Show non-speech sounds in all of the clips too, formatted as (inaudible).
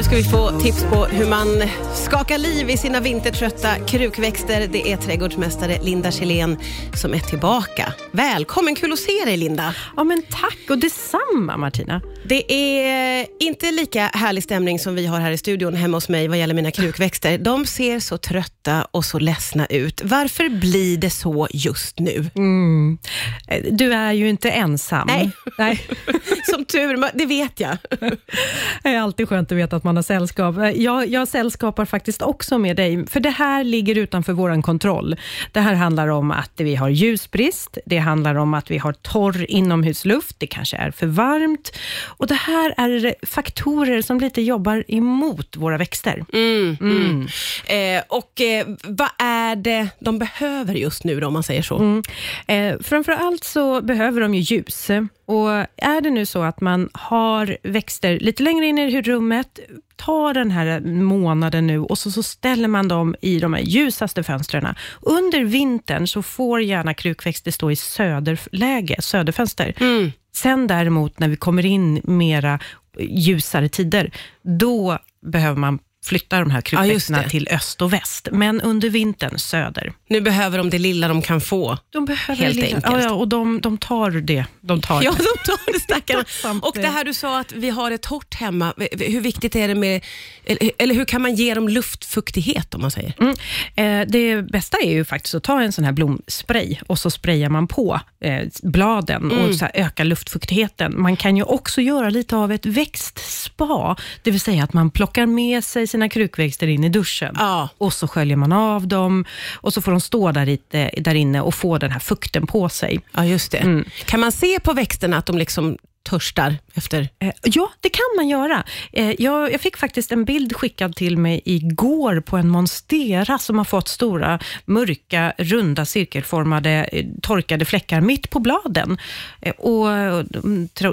nu ska vi få tips på hur man skakar liv i sina vintertrötta krukväxter. Det är trädgårdsmästare Linda Kjellén som är tillbaka. Välkommen, kul att se dig Linda. Ja, men tack och detsamma Martina. Det är inte lika härlig stämning som vi har här i studion hemma hos mig vad gäller mina krukväxter. De ser så trötta och så ledsna ut. Varför blir det så just nu? Mm. Du är ju inte ensam. Nej, Nej. (laughs) som tur det vet jag. Det är alltid skönt att veta att man har sällskap. Jag, jag sällskapar faktiskt också med dig, för det här ligger utanför vår kontroll. Det här handlar om att vi har ljusbrist, det handlar om att vi har torr inomhusluft, det kanske är för varmt och det här är faktorer som lite jobbar emot våra växter. Mm, mm. Eh, och eh, vad är det de behöver just nu då, om man säger så? Mm. Eh, framför allt så behöver de ju ljus. Och är det nu så att man har växter lite längre in i rummet, ta den här månaden nu och så, så ställer man dem i de här ljusaste fönstren. Under vintern så får gärna krukväxter stå i söderläge, söderfönster. Mm. Sen däremot när vi kommer in mera ljusare tider, då behöver man flytta de här krukväxterna ja, till öst och väst, men under vintern söder. Nu behöver de det lilla de kan få, de behöver helt enkelt. Ja, ja, och de, de tar det. De tar ja, de tar det stackarna. (laughs) och det här du sa att vi har det torrt hemma, hur viktigt är det med, eller hur kan man ge dem luftfuktighet om man säger? Mm. Eh, det bästa är ju faktiskt att ta en sån här blomspray och så sprayar man på eh, bladen mm. och så ökar luftfuktigheten. Man kan ju också göra lite av ett växtspa, det vill säga att man plockar med sig sina krukväxter in i duschen ja. och så sköljer man av dem och så får de stå där, lite, där inne och få den här fukten på sig. Ja, just det. Mm. Kan man se på växterna att de liksom törstar efter? Eh, ja, det kan man göra. Eh, jag, jag, fick faktiskt en bild skickad till mig igår på en monstera som har fått stora, mörka, runda, cirkelformade, eh, torkade fläckar mitt på bladen. Och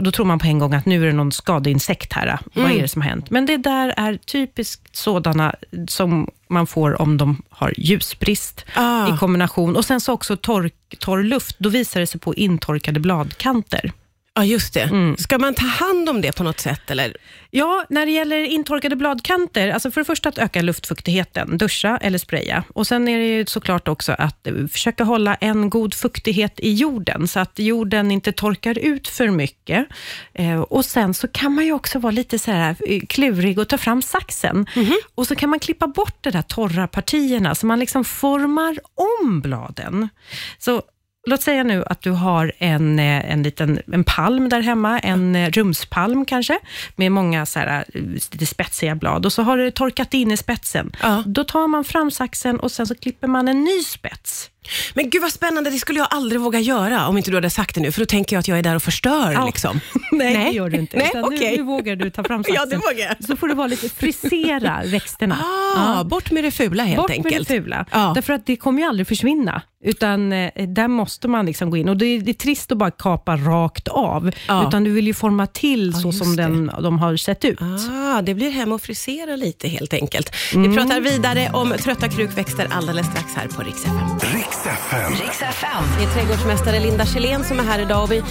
Då tror man på en gång att nu är det någon skadeinsekt här. Mm. Vad är det som har hänt? Men det där är typiskt sådana som man får om de har ljusbrist ah. i kombination. Och Sen så också torr, torr luft. Då visar det sig på intorkade bladkanter. Ja, just det. Mm. Ska man ta hand om det på något sätt? Eller? Ja, när det gäller intorkade bladkanter, alltså för det första att öka luftfuktigheten, duscha eller spraya. Och Sen är det såklart också att försöka hålla en god fuktighet i jorden, så att jorden inte torkar ut för mycket. Eh, och Sen så kan man ju också vara lite så här eh, klurig och ta fram saxen. Mm -hmm. Och så kan man klippa bort de där torra partierna, så man liksom formar om bladen. Så Låt säga nu att du har en, eh, en liten en palm där hemma, en eh, rumspalm kanske, med många så här, eh, lite spetsiga blad och så har du torkat in i spetsen. Ja. Då tar man fram saxen och sen så klipper man en ny spets. Men gud vad spännande, det skulle jag aldrig våga göra om inte du hade sagt det nu, för då tänker jag att jag är där och förstör. Ja. Liksom. (laughs) Nej, Nej, det gör du inte. Nej, okay. nu, nu, vågar du ta fram saxen. (laughs) ja, det vågar Så får du vara lite frisera (laughs) växterna. Ah, ja. Bort med det fula helt bort enkelt. Bort med det fula. Ja. Därför att det kommer ju aldrig försvinna. Utan eh, där måste man liksom gå in. Och det är, det är trist att bara kapa rakt av. Ja. Utan du vill ju forma till så som den, de har sett ut. Ah, det blir hem och frisera lite helt enkelt. Mm. Vi pratar vidare om trötta krukväxter alldeles strax här på Rix FM. Rix FM. Rix FM. Det är trädgårdsmästare Linda Kjellén som är här idag och vi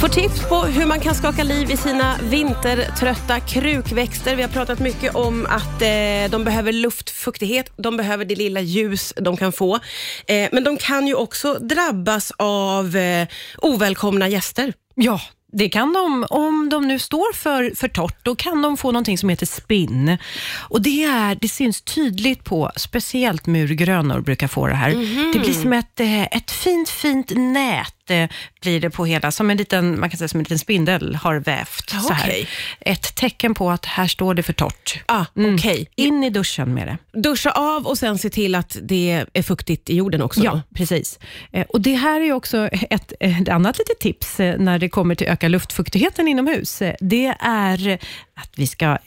får tips på hur man kan skaka liv i sina vintertrötta krukväxter. Vi har pratat mycket om att eh, de behöver luftfuktighet, de behöver det lilla ljus de kan få. Eh, men de kan ju också drabbas av eh, ovälkomna gäster. Ja, det kan de, om de nu står för, för torrt, då kan de få någonting som heter spinn. Och det, är, det syns tydligt på, speciellt murgrönor brukar få det här. Mm -hmm. Det blir som ett, eh, ett fint, fint nät eh, blir det på hela, som en liten, man kan säga som en liten spindel har vävt. Ah, så här. Ett tecken på att här står det för torrt. Ah, mm. okay. In i duschen med det. Duscha av och sen se till att det är fuktigt i jorden också. Ja, då. precis. Eh, och Det här är också ett, ett annat litet tips eh, när det kommer till att öka luftfuktigheten inomhus. Eh, det är att vi ska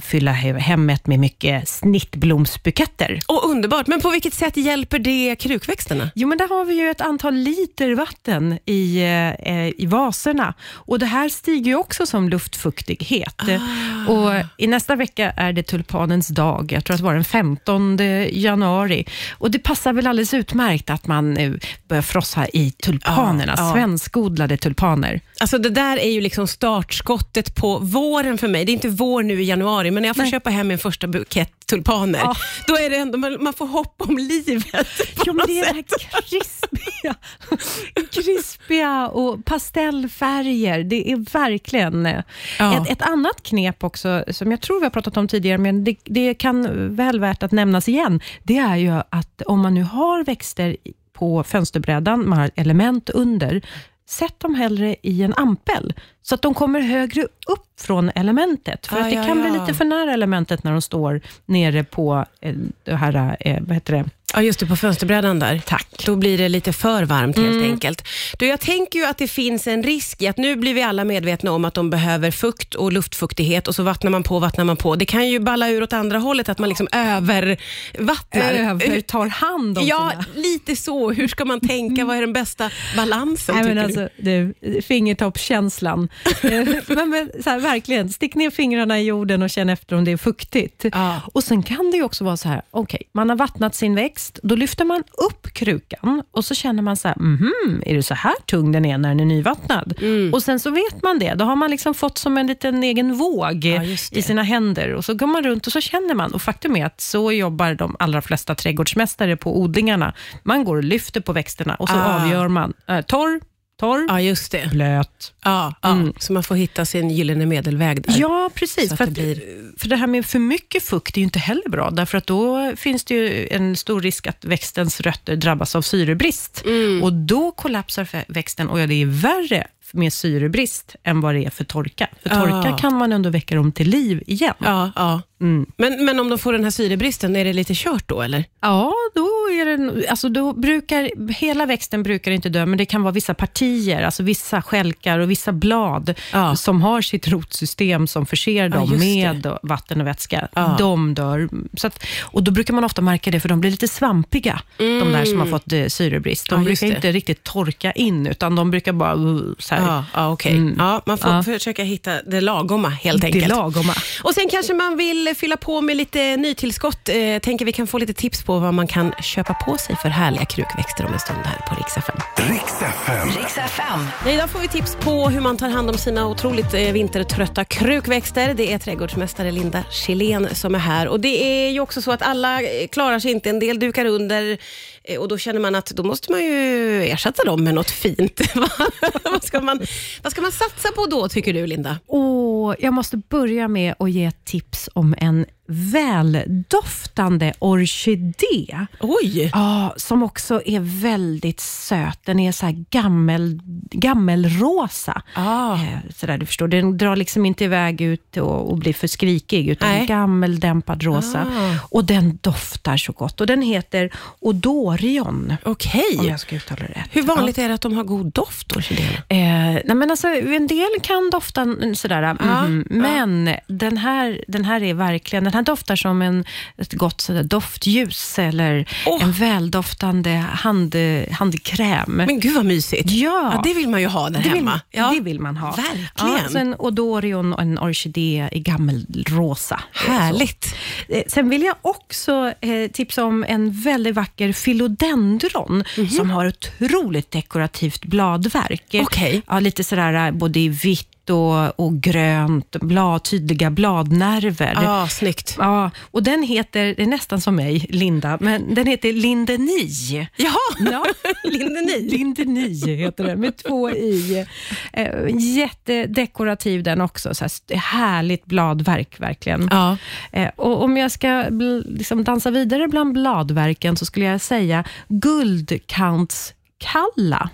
fylla hemmet med mycket snittblomsbuketter. Och underbart, men på vilket sätt hjälper det krukväxterna? Jo, men där har vi ju ett antal liter vatten i, eh, i vaserna och det här stiger ju också som luftfuktighet. Ah. Och I nästa vecka är det tulpanens dag, jag tror att det var den 15 januari och det passar väl alldeles utmärkt att man nu börjar frossa i tulpanerna, ah, ah. svenskodlade tulpaner. Alltså det där är ju liksom startskottet på våren för mig det är inte vår nu i januari, men när jag får Nej. köpa hem min första bukett tulpaner, Ja. då är det ändå, man, man får hopp om livet. Ja, men det är det här krispiga, krispiga och pastellfärger. Det är verkligen... eh, Ja. Ett, ett annat knep också, som jag tror vi har pratat om tidigare, men det, det kan väl värt att nämnas igen, det är ju att om man nu har växter på fönsterbrädan, man har element under, sätt dem hellre i en ampel, så att de kommer högre upp från elementet. För Ah, att det ja, kan bli ja. lite för nära elementet när de står nere på eh, det här, eh, vad heter det? Ja, just det, på fönsterbrädan där. Tack. Då blir det lite för varmt helt enkelt. Du, jag tänker ju att det finns en risk i att nu blir vi alla medvetna om att de behöver fukt och luftfuktighet och så vattnar man på, vattnar man på. Det kan ju balla ur åt andra hållet, att man liksom övervattnar. Över, tar hand om Ja, sina... lite så. Hur ska man tänka? Vad är den bästa balansen? Nej, men alltså, du, fingertoppskänslan. Eh, (laughs) men, men, så här, verkligen, stick ner fingrarna i jorden och känn efter om det är fuktigt. Ja. Och Sen kan det ju också vara så här, okej, man har vattnat sin växt, då lyfter man upp krukan och så känner man så här, mhm, är det så här tung den är när den är nyvattnad? Mm. Och Sen så vet man det, då har man liksom fått som en liten egen våg det. i sina händer och så går man runt och så känner man. Och Faktum är att så jobbar de allra flesta trädgårdsmästare på odlingarna. Man går och lyfter på växterna och så Ah. avgör man, eh, torr, torr, Ja, just det. blöt. Ja, ja. Så man får hitta sin gyllene medelväg där. Ja, precis. För, det att, blir- för det här med för mycket fukt är ju inte heller bra, därför att då finns det ju en stor risk att växtens rötter drabbas av syrebrist. Mm. Och då kollapsar växten och ja, det är värre med syrebrist än vad det är för torka. För torka Ah. kan man ändå väcka dem till liv igen. Ja, ja. Mm. Men, men om de får den här syrebristen, är det lite kört då eller? Ja, då är det, alltså då brukar, hela växten brukar inte dö, men det kan vara vissa partier, alltså vissa skälkar och vissa blad Ja. som har sitt rotsystem som förser dem just med vatten och vätska. Ja. De dör. Så att, och Då brukar man ofta märka det, för de blir lite svampiga, de där som har fått eh, syrebrist. De Mm. Ja, brukar det. inte riktigt torka in, utan de brukar bara... Uh, så här, Ja, ja okej. Mm. Ja, man får Ja. försöka hitta det lagomma helt det enkelt. lagomma. Och Sen kanske man vill fylla på med lite nytillskott. Eh, tänker vi kan få lite tips på vad man kan köpa på sig för härliga krukväxter om en stund här på Rix FM. Riks FM. Idag får vi tips på hur man tar hand om sina otroligt eh, vintertrötta krukväxter. Det är trädgårdsmästare Linda Kjellén som är här. Och Det är ju också så att alla eh, klarar sig inte. En del dukar under eh, och då känner man att då måste man ju ersätta dem med något fint. (laughs) vad, ska man, vad ska man satsa på då, tycker du Linda? Och jag måste börja med att ge tips om en väldoftande orkidé. Oj! Ja, som också är väldigt söt. Den är så här gammel, gammelrosa. Ah. Eh, Så där, du förstår, den drar liksom inte iväg ut och, och blir för skrikig, utan Nej. gammeldämpad rosa. Ah. Och den doftar så gott. Och Den heter Odorion, Okej. om jag ska uttala det rätt. Hur vanligt är det att de har god doft, orkidéerna? Eh, nej men alltså, en del kan dofta sådär, mhm, ja. men den, här, den här är verkligen, den här doftar som en, ett gott sådär, doftljus eller Åh. en väldoftande hand, handkräm. Men gud vad mysigt. Ja. ja det vill man ju ha där det vill, hemma. Ja. det vill man ha. Verkligen. Ja, så en Odorion och en orkidé i gammelrosa. Härligt. Eh, Sen vill jag också eh, tipsa om en väldigt vacker philodendron som har otroligt dekorativt bladverk. Okej. Ja, lite sådär eh, både i vitt och, och grönt, blad, tydliga bladnerver. Ja, snyggt. Ja, och den heter, det är nästan som mig, Linda, men den heter Lindeni. Jaha, Ja. (laughs) Lindeni. Lindeni heter den, med två i. Eh, jättedekorativ den också. Så här, härligt bladverk verkligen. Ja. Eh, och om jag ska liksom dansa vidare bland bladverken så skulle jag säga guldkantskalla.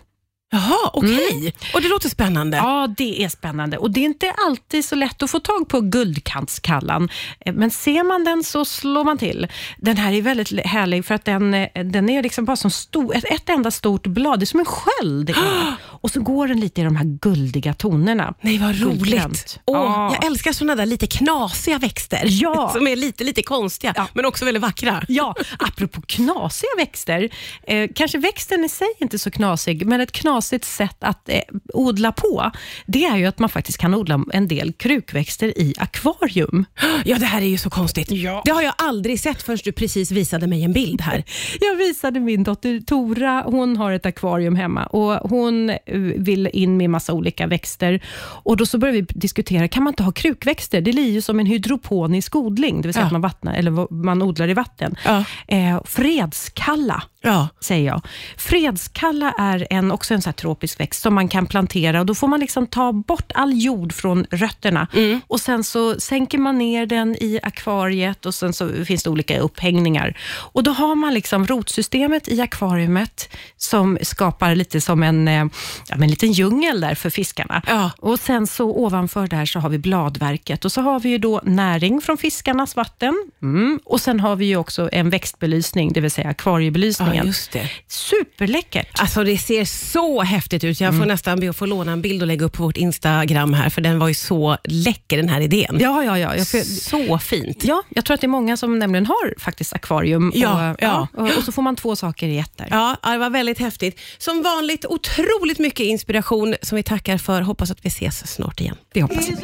Jaha, okej. Och det låter spännande. Ja, det är spännande. Och Det är inte alltid så lätt att få tag på guldkantskallan, Eh, men ser man den så slår man till. Den här är väldigt härlig för att den, eh, den är liksom bara som stor, ett, ett enda stort blad. Det är som en sköld. (gasps) är. Och så går den lite i de här guldiga tonerna. Nej, vad roligt. Åh, Ja. Jag älskar såna där lite knasiga växter. Ja. (laughs) Som är lite, lite konstiga, Ja. men också väldigt vackra. Ja, apropå knasiga växter. Eh, kanske växten i sig inte så knasig, men ett knasigt sätt att eh, odla på, det är ju att man faktiskt kan odla en del krukväxter i akvarium. Ja, det här är ju så konstigt. Ja. Det har jag aldrig sett förrän du precis visade mig en bild här. Jag visade min dotter Tora, hon har ett akvarium hemma och hon vill in med massa olika växter. Och Då så började vi diskutera, kan man inte ha krukväxter? Det blir ju som en hydroponisk odling, det vill säga Ja. att man, vattnar, eller man odlar i vatten. Ja. Eh, fredskalla Ja. säger jag. Fredskalla är en, också en så tropisk växt som man kan plantera och då får man liksom ta bort all jord från rötterna och sen så sänker man ner den i akvariet och sen så finns det olika upphängningar. Och Då har man liksom rotsystemet i akvariet som skapar lite som en, eh, ja, men en liten djungel där för fiskarna. Ja. Och Sen så ovanför där så har vi bladverket och så har vi ju då näring från fiskarnas vatten mm. och sen har vi ju också en växtbelysning, det vill säga akvariebelysningen. Ja, just det. Superläckert. Alltså det ser så häftigt ut. Jag får nästan be att få låna en bild och lägga upp på vårt Instagram här, för den var ju så läcker den här idén. Ja, ja, ja. Jag, Så fint. ja, jag tror att det är många som nämligen har faktiskt akvarium. Ja, och, ja. och, och så får man två saker i ett där. Ja, det var väldigt häftigt. Som vanligt otroligt mycket mycket inspiration som vi tackar för. Hoppas att vi ses snart igen. Det hoppas vi.